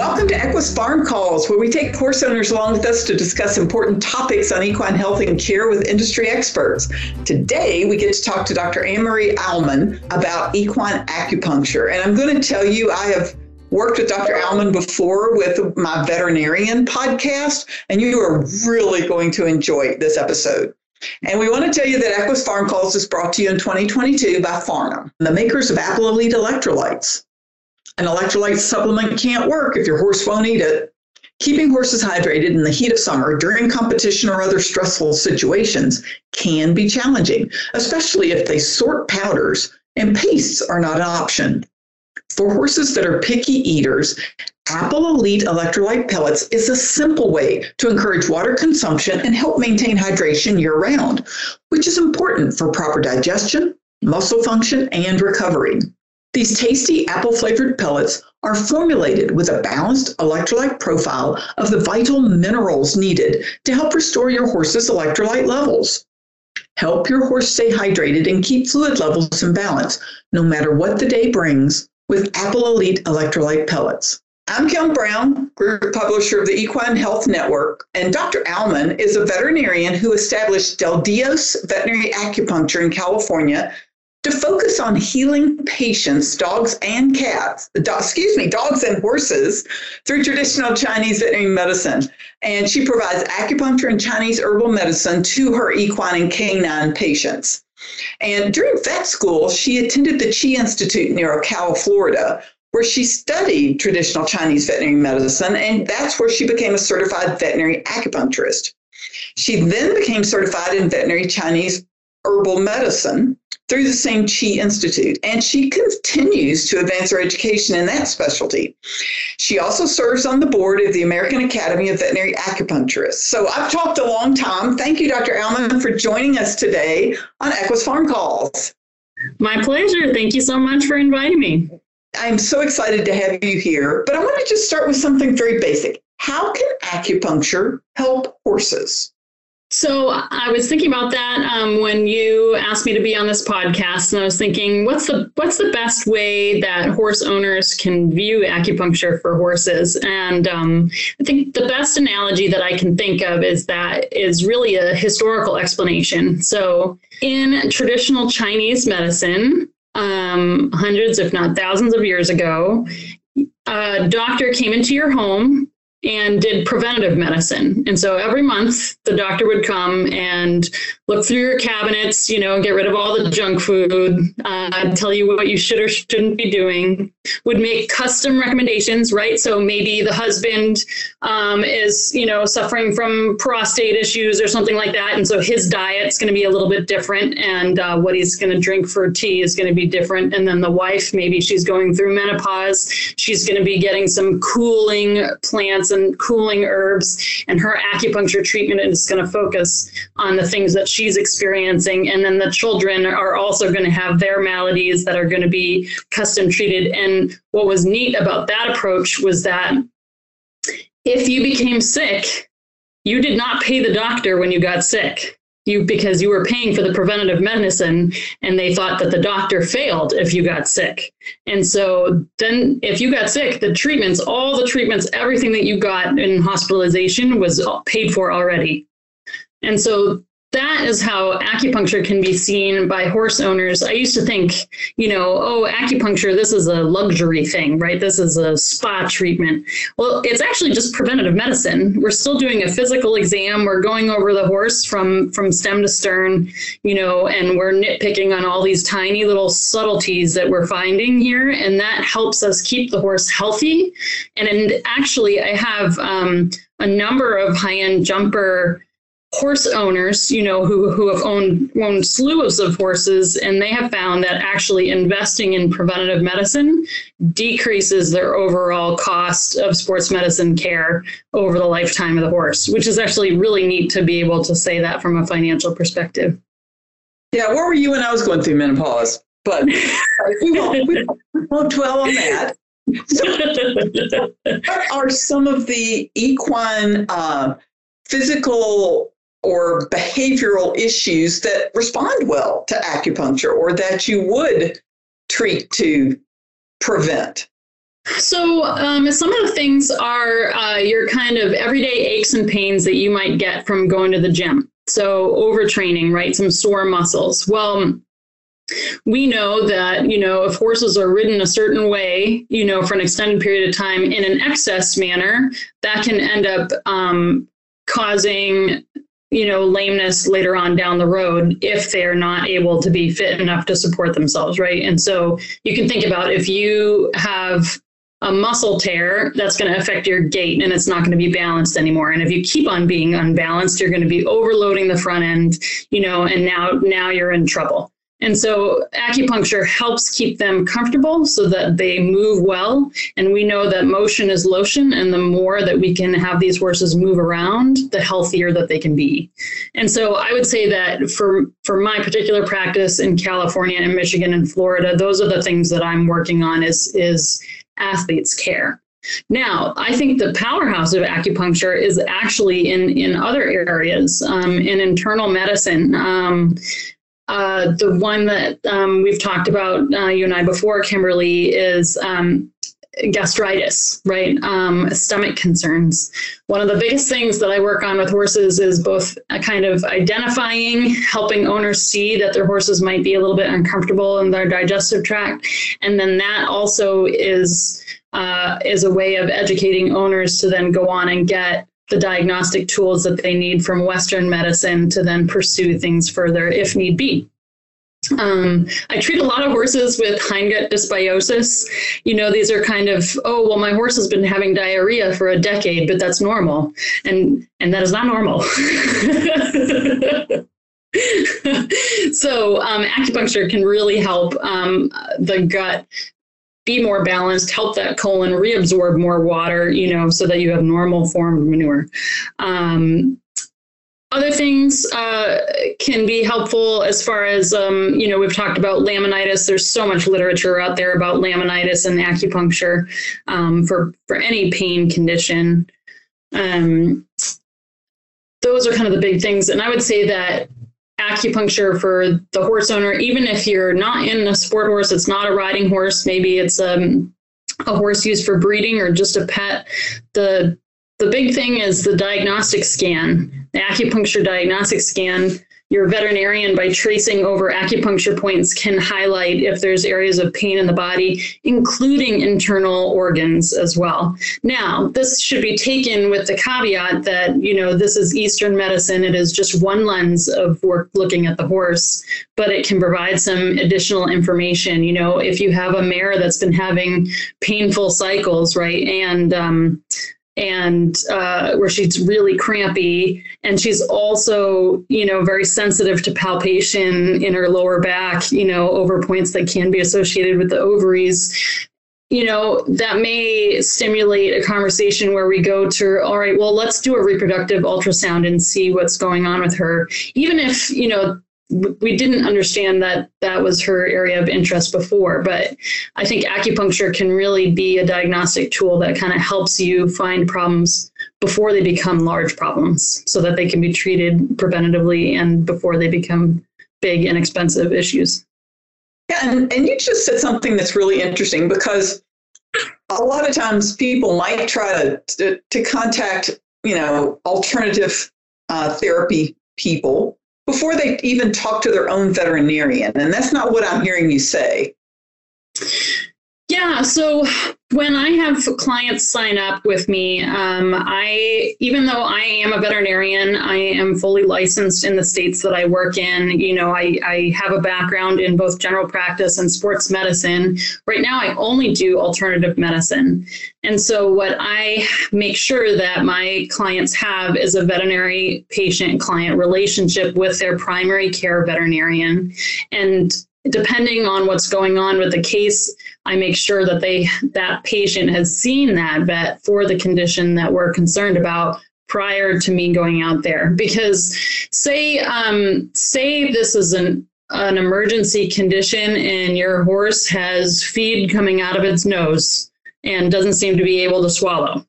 Welcome to Equus Farm Calls, where we take horse owners along with us to discuss important topics on equine health and care with industry experts. Today, we get to talk to Dr. Ann-Marie Aumann about equine acupuncture. And I'm going to tell you, I have worked with Dr. Aumann before with my veterinarian podcast, and you are really going to enjoy this episode. And we want to tell you that Equus Farm Calls is brought to you in 2022 by Farnam, the makers of Apple Elite electrolytes. An electrolyte supplement can't work if your horse won't eat it. Keeping horses hydrated in the heat of summer during competition or other stressful situations can be challenging, especially if they sort powders and pastes are not an option. For horses that are picky eaters, Apple Elite electrolyte pellets is a simple way to encourage water consumption and help maintain hydration year round, which is important for proper digestion, muscle function, and recovery. These tasty apple flavored pellets are formulated with a balanced electrolyte profile of the vital minerals needed to help restore your horse's electrolyte levels. Help your horse stay hydrated and keep fluid levels in balance, no matter what the day brings, with Apple Elite electrolyte pellets. I'm Kim Brown, group publisher of the Equine Health Network, and Dr. Aumann is a veterinarian who established Del Dios Veterinary Acupuncture in California to focus on healing patients, dogs and cats, excuse me, dogs and horses through traditional Chinese veterinary medicine. And she provides acupuncture and Chinese herbal medicine to her equine and canine patients. And during vet school, she attended the Chi Institute near Ocala, Florida, where she studied traditional Chinese veterinary medicine, and that's where she became a certified veterinary acupuncturist. She then became certified in veterinary Chinese herbal medicine through the same Chi Institute, and she continues to advance her education in that specialty. She also serves on the board of the American Academy of Veterinary Acupuncturists. So I've talked a long time. Thank you, Dr. Aumann, for joining us today on Equus Farm Calls. My pleasure. Thank you so much for inviting me. I'm so excited to have you here, but I want to just start with something very basic. How can acupuncture help horses? So I was thinking about that um, when you asked me to be on this podcast, and I was thinking, what's the what's the best way that horse owners can view acupuncture for horses? And um, I think the best analogy that I can think of is that is really a historical explanation. So in traditional Chinese medicine, um, hundreds, if not thousands, of years ago, a doctor came into your home and did preventative medicine. And so every month the doctor would come and look through your cabinets, you know, get rid of all the junk food, uh, tell you what you should or shouldn't be doing, would make custom recommendations, right? So maybe the husband um, is, you know, suffering from prostate issues or something like that. And so his diet's going to be a little bit different and uh, what he's going to drink for tea is going to be different. And then the wife, maybe she's going through menopause, she's going to be getting some cooling plants and cooling herbs and her acupuncture treatment is going to focus on the things that she's experiencing. And then the children are also going to have their maladies that are going to be custom treated. And what was neat about that approach was that if you became sick, you did not pay the doctor when you got sick. You because you were paying for the preventative medicine and they thought that the doctor failed if you got sick. And so then if you got sick, the treatments, all the treatments, everything that you got in hospitalization was paid for already. And so that is how acupuncture can be seen by horse owners. I used to think, you know, oh, acupuncture, this is a luxury thing, right? This is a spa treatment. Well, it's actually just preventative medicine. We're still doing a physical exam. We're going over the horse from from stem to stern, you know, and we're nitpicking on all these tiny little subtleties that we're finding here, and that helps us keep the horse healthy. And, and actually, I have um, a number of high-end jumper horse owners, you know, who, who have owned, owned slews of horses, and they have found that actually investing in preventative medicine decreases their overall cost of sports medicine care over the lifetime of the horse, which is actually really neat to be able to say that from a financial perspective. Yeah, where were you when I was going through menopause? But we won't, we won't dwell on that. So, what are some of the equine uh, physical or behavioral issues that respond well to acupuncture or that you would treat to prevent? So, um, some of the things are uh, your kind of everyday aches and pains that you might get from going to the gym. So, overtraining, right? Some sore muscles. Well, we know that you know if horses are ridden a certain way you know for an extended period of time in an excess manner that can end up um, causing you know lameness later on down the road if they're not able to be fit enough to support themselves right? And so you can think about if you have a muscle tear that's going to affect your gait and it's not going to be balanced anymore. And if you keep on being unbalanced you're going to be overloading the front end you know and now now you're in trouble and so acupuncture helps keep them comfortable so that they move well. And we know that motion is lotion, and the more that we can have these horses move around, the healthier that they can be. And so I would say that for for my particular practice in California and Michigan and Florida, those are the things that I'm working on is is athletes care. Now, I think the powerhouse of acupuncture is actually in in other areas, um, in internal medicine. Um, uh, the one that um, we've talked about, uh, you and I before, Kimberly, is um, gastritis, right? Um, stomach concerns. One of the biggest things that I work on with horses is both a kind of identifying, helping owners see that their horses might be a little bit uncomfortable in their digestive tract, and then that also is uh, is a way of educating owners to then go on and get the diagnostic tools that they need from Western medicine to then pursue things further if need be. Um, I treat a lot of horses with hindgut dysbiosis. You know, these are kind of, oh, well, my horse has been having diarrhea for a decade, but that's normal. And and that is not normal. so um, acupuncture can really help um, the gut be more balanced, help that colon reabsorb more water, you know, so that you have normal formed manure. Um, other things uh, can be helpful as far as, um, you know, we've talked about laminitis. There's so much literature out there about laminitis and acupuncture um, for, for any pain condition. Um, those are kind of the big things. And I would say that acupuncture for the horse owner, even if you're not in a sport horse, it's not a riding horse, maybe it's um, a horse used for breeding or just a pet. The the big thing is the diagnostic scan, the acupuncture diagnostic scan your veterinarian, by tracing over acupuncture points, can highlight if there's areas of pain in the body, including internal organs as well. Now, this should be taken with the caveat that, you know, this is Eastern medicine. It is just one lens of work looking at the horse, but it can provide some additional information. You know, if you have a mare that's been having painful cycles, right, and um, and uh, where she's really crampy. And she's also you know very sensitive to palpation in her lower back you know over points that can be associated with the ovaries. You know that may stimulate a conversation where we go to all right well let's do a reproductive ultrasound and see what's going on with her. Even if you know we didn't understand that that was her area of interest before, but I think acupuncture can really be a diagnostic tool that kind of helps you find problems before they become large problems so that they can be treated preventatively and before they become big and expensive issues. Yeah, and, and you just said something that's really interesting because a lot of times people might try to, to, to contact, you know, alternative uh, therapy people before they even talk to their own veterinarian. And that's not what I'm hearing you say. Yeah, so when I have clients sign up with me, um, I even though I am a veterinarian, I am fully licensed in the states that I work in. You know, I, I have a background in both general practice and sports medicine. Right now, I only do alternative medicine, and so what I make sure that my clients have is a veterinary patient client relationship with their primary care veterinarian, and depending on what's going on with the case I make sure that they that patient has seen that vet for the condition that we're concerned about prior to me going out there. Because say um, say this is an an emergency condition and your horse has feed coming out of its nose and doesn't seem to be able to swallow.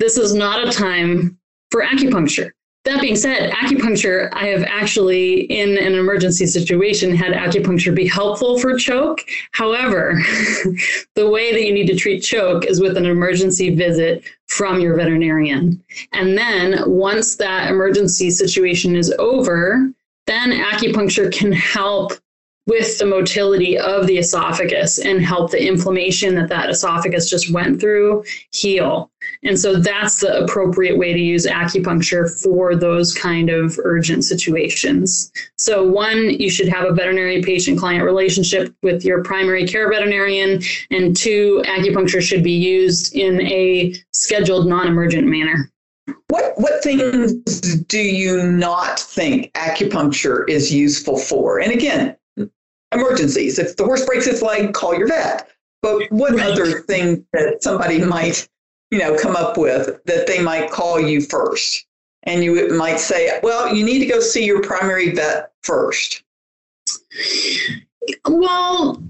This is not a time for acupuncture that being said, acupuncture, I have actually, in an emergency situation, had acupuncture be helpful for choke. However, the way that you need to treat choke is with an emergency visit from your veterinarian. And then once that emergency situation is over, then acupuncture can help with the motility of the esophagus and help the inflammation that that esophagus just went through heal. And so that's the appropriate way to use acupuncture for those kind of urgent situations. So, one, you should have a veterinary patient client relationship with your primary care veterinarian. And two, acupuncture should be used in a scheduled non emergent manner. What, what things do you not think acupuncture is useful for? And again, emergencies. If the horse breaks its leg, call your vet. But what right. other thing that somebody might, you know, come up with that they might call you first? And you might say, well, you need to go see your primary vet first. Well,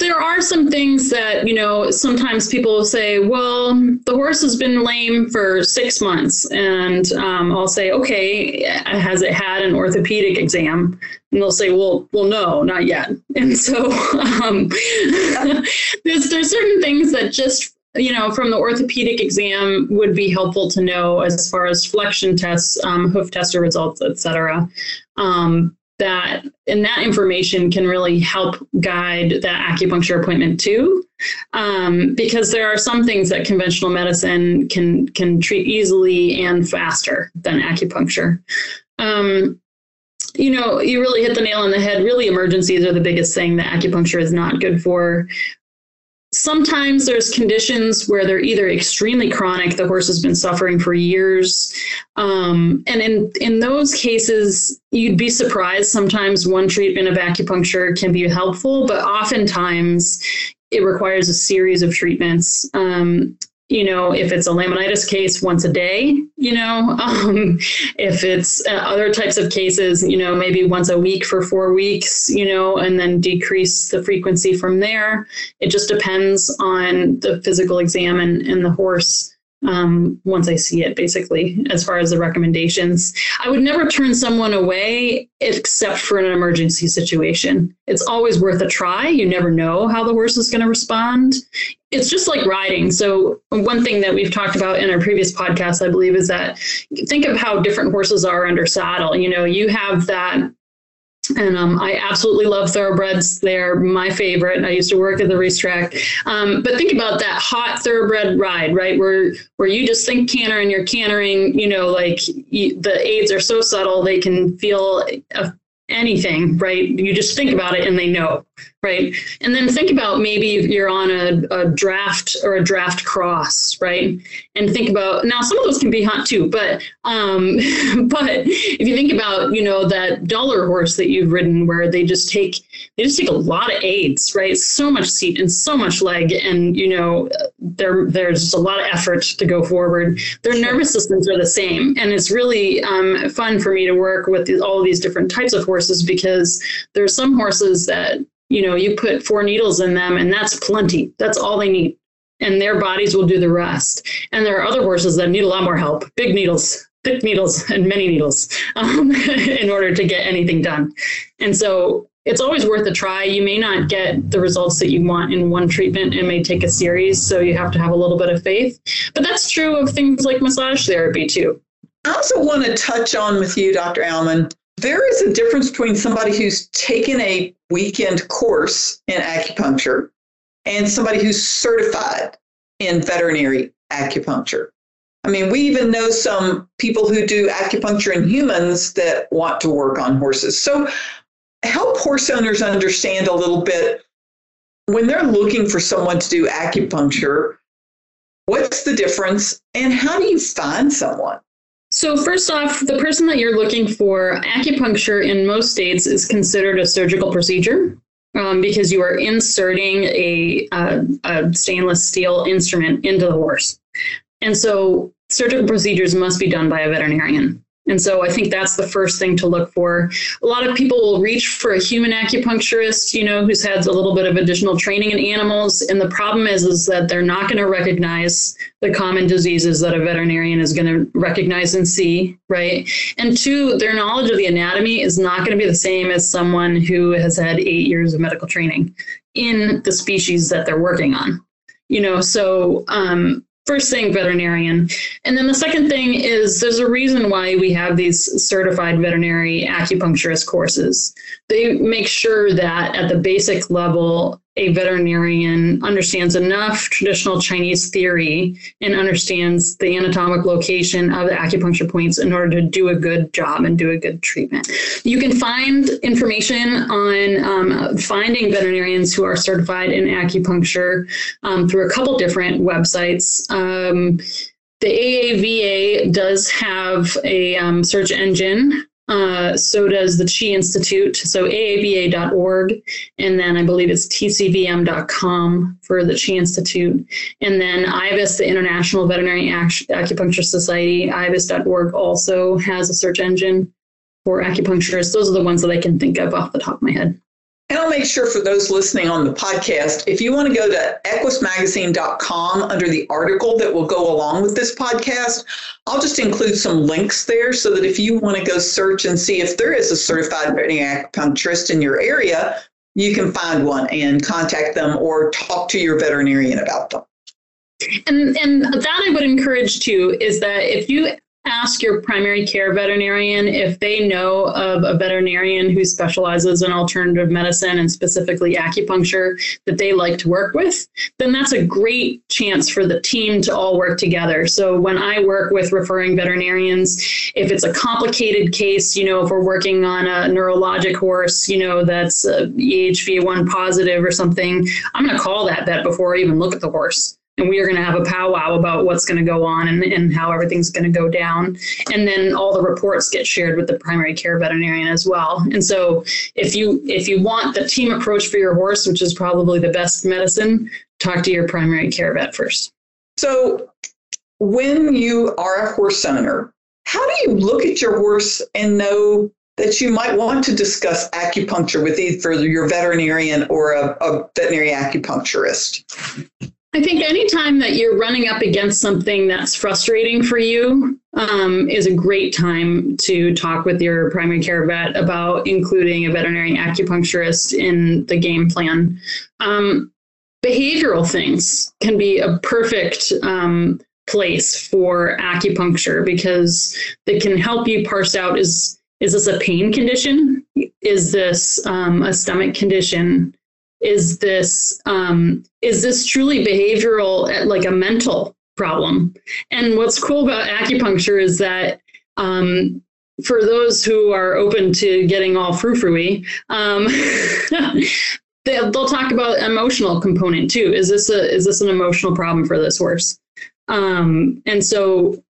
there are some things that you know sometimes people say well the horse has been lame for six months and um, i'll say okay has it had an orthopedic exam? And they'll say well well no not yet. And so um, there's there's certain things that just you know from the orthopedic exam would be helpful to know as far as flexion tests um, hoof tester results etc that and that information can really help guide that acupuncture appointment too. Um, because there are some things that conventional medicine can can treat easily and faster than acupuncture. Um, you know you really hit the nail on the head. Really emergencies are the biggest thing that acupuncture is not good for sometimes there's conditions where they're either extremely chronic the horse has been suffering for years um, and in in those cases you'd be surprised sometimes one treatment of acupuncture can be helpful but oftentimes it requires a series of treatments. Um, you know, if it's a laminitis case once a day, you know, um, if it's uh, other types of cases, you know, maybe once a week for four weeks, you know, and then decrease the frequency from there. It just depends on the physical exam and, and the horse um, once I see it, basically, as far as the recommendations. I would never turn someone away except for an emergency situation. It's always worth a try. You never know how the horse is going to respond. It's just like riding. So, one thing that we've talked about in our previous podcast, I believe, is that think of how different horses are under saddle. You know, you have that and um, I absolutely love thoroughbreds. They're my favorite. I used to work at the racetrack. Um, but think about that hot thoroughbred ride, right? Where where you just think canter and you're cantering. You know, like you, the aids are so subtle they can feel a, anything, right? You just think about it and they know, right? And then think about maybe you're on a, a, draft or a draft cross, right? And think about now some of those can be hot too, but um, but if you think about you know that dollar horse that you've ridden where they just take they just take a lot of aids, right? So much seat and so much leg, and you know there there's just a lot of effort to go forward. Their nervous systems are the same, and it's really um, fun for me to work with all of these different types of horses because there's some horses that you know you put four needles in them and that's plenty. That's all they need, and their bodies will do the rest. And there are other horses that need a lot more help, big needles, thick needles, and many needles um, in order to get anything done. And so it's always worth a try. You may not get the results that you want in one treatment. It may take a series, so you have to have a little bit of faith. But that's true of things like massage therapy, too. I also want to touch on with you, Dr. Aumann. There is a difference between somebody who's taken a weekend course in acupuncture and somebody who's certified in veterinary acupuncture. I mean, we even know some people who do acupuncture in humans that want to work on horses. So help horse owners understand a little bit when they're looking for someone to do acupuncture, what's the difference and how do you find someone? So, first off, the person that you're looking for, acupuncture in most states is considered a surgical procedure um, because you are inserting a, a, a stainless steel instrument into the horse. And so, surgical procedures must be done by a veterinarian. And so I think that's the first thing to look for. A lot of people will reach for a human acupuncturist, you know, who's had a little bit of additional training in animals. And the problem is, is that they're not going to recognize the common diseases that a veterinarian is going to recognize and see, right? And two, their knowledge of the anatomy is not going to be the same as someone who has had eight years of medical training in the species that they're working on. You know, so um, first thing veterinarian. And then the second thing is there's a reason why we have these certified veterinary acupuncturist courses. They make sure that at the basic level a veterinarian understands enough traditional Chinese theory and understands the anatomic location of the acupuncture points in order to do a good job and do a good treatment. You can find information on um, finding veterinarians who are certified in acupuncture um, through a couple different websites. Um, the AAVA does have a um, search engine uh, so does the Chi Institute. So aava.org, And then I believe it's tcvm.com for the Chi Institute. And then IVAS, the International Veterinary Acupuncture Society, IVAS.org also has a search engine for acupuncturists. Those are the ones that I can think of off the top of my head. And I'll make sure for those listening on the podcast, if you want to go to equusmagazine.com under the article that will go along with this podcast, I'll just include some links there so that if you want to go search and see if there is a certified veterinary acupuncturist in your area, you can find one and contact them or talk to your veterinarian about them. And and that I would encourage too is that if you ask your primary care veterinarian if they know of a veterinarian who specializes in alternative medicine and specifically acupuncture that they like to work with, then that's a great chance for the team to all work together. So when I work with referring veterinarians, if it's a complicated case, you know, if we're working on a neurologic horse, you know, that's uh, EHV1 positive or something, I'm going to call that vet before I even look at the horse and we are going to have a powwow about what's going to go on and, and how everything's going to go down. And then all the reports get shared with the primary care veterinarian as well. And so if you if you want the team approach for your horse which is probably the best medicine talk to your primary care vet first. So when you are a horse owner how do you look at your horse and know that you might want to discuss acupuncture with either your veterinarian or a, a veterinary acupuncturist I think anytime that you're running up against something that's frustrating for you um, is a great time to talk with your primary care vet about including a veterinary acupuncturist in the game plan. Um, behavioral things can be a perfect um, place for acupuncture because they can help you parse out is is this a pain condition? Is this um, a stomach condition? Is this um, is this truly behavioral uh, like a mental problem? And what's cool about acupuncture is that um, for those who are open to getting all frou-frou um, they'll, they'll talk about emotional component too. Is this a is this an emotional problem for this horse? Um, and so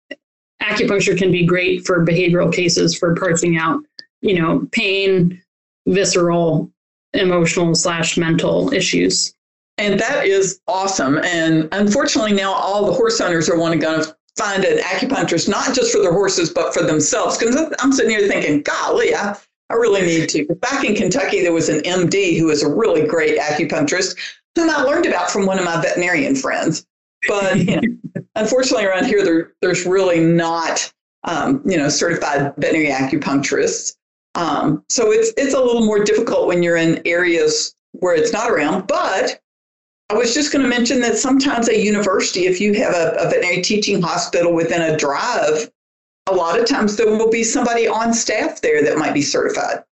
acupuncture can be great for behavioral cases for parsing out you know pain visceral emotional slash mental issues. And that is awesome. And unfortunately, now all the horse owners are wanting to find an acupuncturist, not just for their horses, but for themselves. Because I'm sitting here thinking, golly, I, I really need to. Back in Kentucky, there was an MD who was a really great acupuncturist whom I learned about from one of my veterinarian friends. But you know, unfortunately, around here, there, there's really not, um, you know, certified veterinary acupuncturists. Um, so it's it's a little more difficult when you're in areas where it's not around. But I was just going to mention that sometimes a university, if you have a, a veterinary teaching hospital within a drive, a lot of times there will be somebody on staff there that might be certified.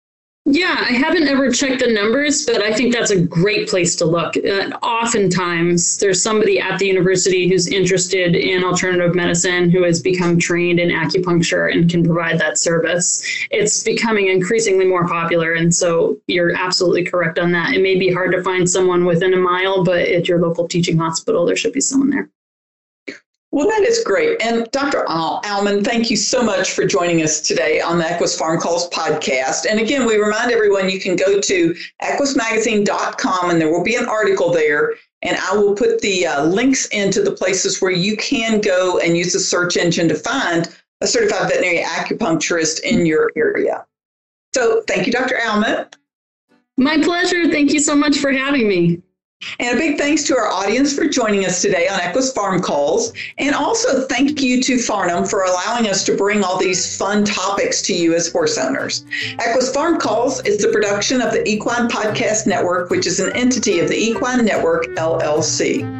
Yeah, I haven't ever checked the numbers, but I think that's a great place to look. Uh, oftentimes, there's somebody at the university who's interested in alternative medicine who has become trained in acupuncture and can provide that service. It's becoming increasingly more popular, and so you're absolutely correct on that. It may be hard to find someone within a mile, but at your local teaching hospital, there should be someone there. Well, that is great. And Dr. Al- Aumann, thank you so much for joining us today on the Equus Farm Calls podcast. And again, we remind everyone you can go to equusmagazine.com and there will be an article there. And I will put the uh, links into the places where you can go and use the search engine to find a certified veterinary acupuncturist in your area. So thank you, Dr. Aumann. My pleasure. Thank you so much for having me. And a big thanks to our audience for joining us today on Equus Farm Calls. And also thank you to Farnam for allowing us to bring all these fun topics to you as horse owners. Equus Farm Calls is the production of the Equine Podcast Network, which is an entity of the Equine Network, LLC.